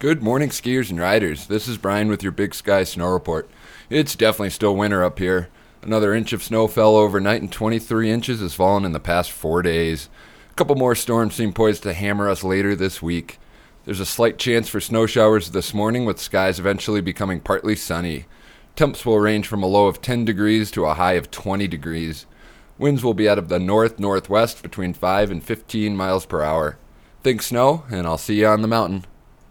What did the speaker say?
Good morning, skiers and riders. This is Brian with your Big Sky Snow Report. It's definitely still winter up here. Another inch of snow fell overnight, and 23 inches has fallen in the past four days. A couple more storms seem poised to hammer us later this week. There's a slight chance for snow showers this morning, with skies eventually becoming partly sunny. Temps will range from a low of 10 degrees to a high of 20 degrees. Winds will be out of the north northwest between 5 and 15 miles per hour. Think snow, and I'll see you on the mountain.